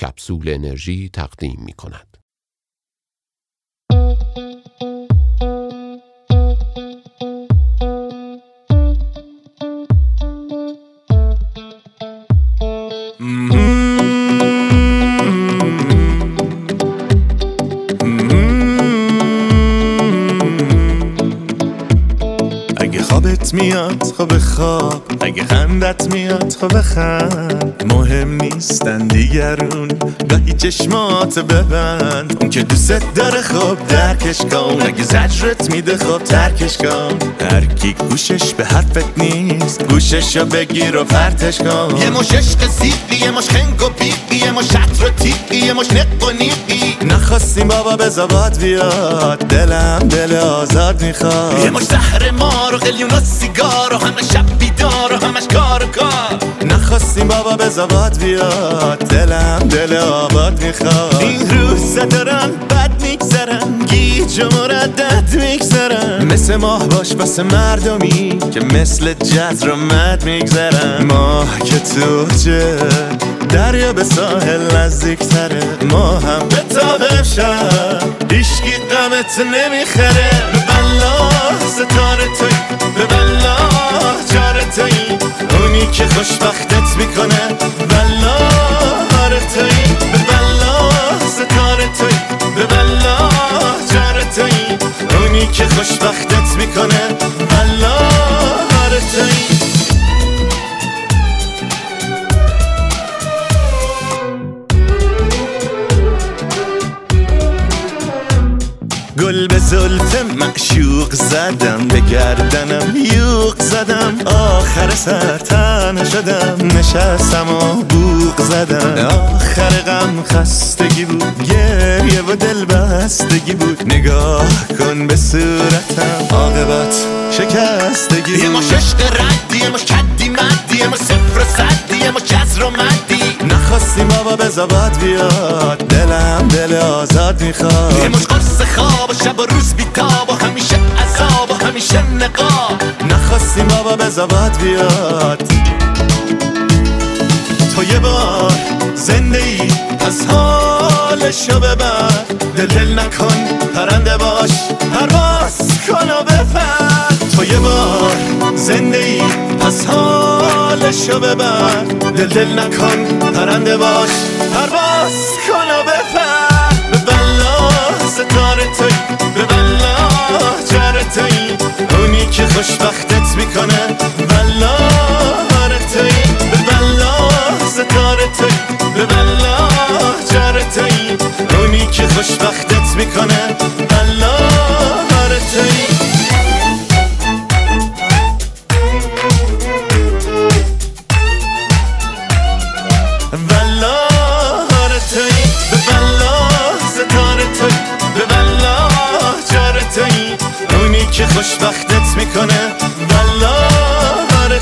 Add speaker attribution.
Speaker 1: کپسول انرژی تقدیم می کند.
Speaker 2: خوابت میاد خب خواب. اگه خندت میاد خب خند. مهم نیستن دیگرون گاهی چشمات ببند. اون که دوست داره خب درکش کن. اگه زجرت میده خب ترکش کن. هر کی گوشش به حرفت نیست گوشش رو بگیر و پرتش کن.
Speaker 3: یه مش عشق سیقی یه مش خنگ و بیقی یه مش شطر و تیقی یه مش نق و نیقی
Speaker 2: نخواستیم بابا به زباد بیاد دلم دل آزاد می‌خواد.
Speaker 3: یه مش زهر مار و قلیون و سیگار و همه شب بیدار و همش کار و کار.
Speaker 2: نخواستیم بابا به زباد بیاد. دلم دل آباد می‌خواد. این روزا دارن بد میگذرن گیج و مردد میگذرن مثل ماه باش واسه مردمی که مثل جز رو مد میگذرن. ماه که تو جه دریا به ساحل نزدیک تره ما هم به تاقب شد هیشگی قمت نمی‌خره. بلا ستاره توی که خوشبختت می‌کنه. بلا آره توی به بلا ستاره توی به بلا جاره توی. اونی که خوشبختت می‌کنه. گل به زلف معشوق زدم به گردنم یوق زدم. آخر سر تنه شدم نشستم و بوق زدم. آخر غم خستگی بود گریه و دل بستگی بود. نگاه کن به صورتم عاقبت شکستگی
Speaker 3: یه
Speaker 2: بود.
Speaker 3: مش عشق ردی یه کدی
Speaker 2: نخواستیم بابا به بیاد. دلم دل آزاد
Speaker 3: یه
Speaker 2: می‌خواد
Speaker 3: مش قرص خواب و شب و روز بیتاب و همیشه عذاب و همیشه نقاب.
Speaker 2: نخواستیم بابا به زباد بیاد. تو یه بار زنده ای پس حالشو ببر. دل دل نکن پرنده باش پرواز کن و بپر. تو یه بار زنده ای پس حالشو ببر. دل دل نکن پرنده باش پرواز کن و بپر. به بلا ستاره توی به بلا جاره توی. اونی که خوشبختت می‌کنه بلا آره توی. به بلا ستاره توی به بلا جاره توی. اونی که خوشبختت می‌کنه. والا هر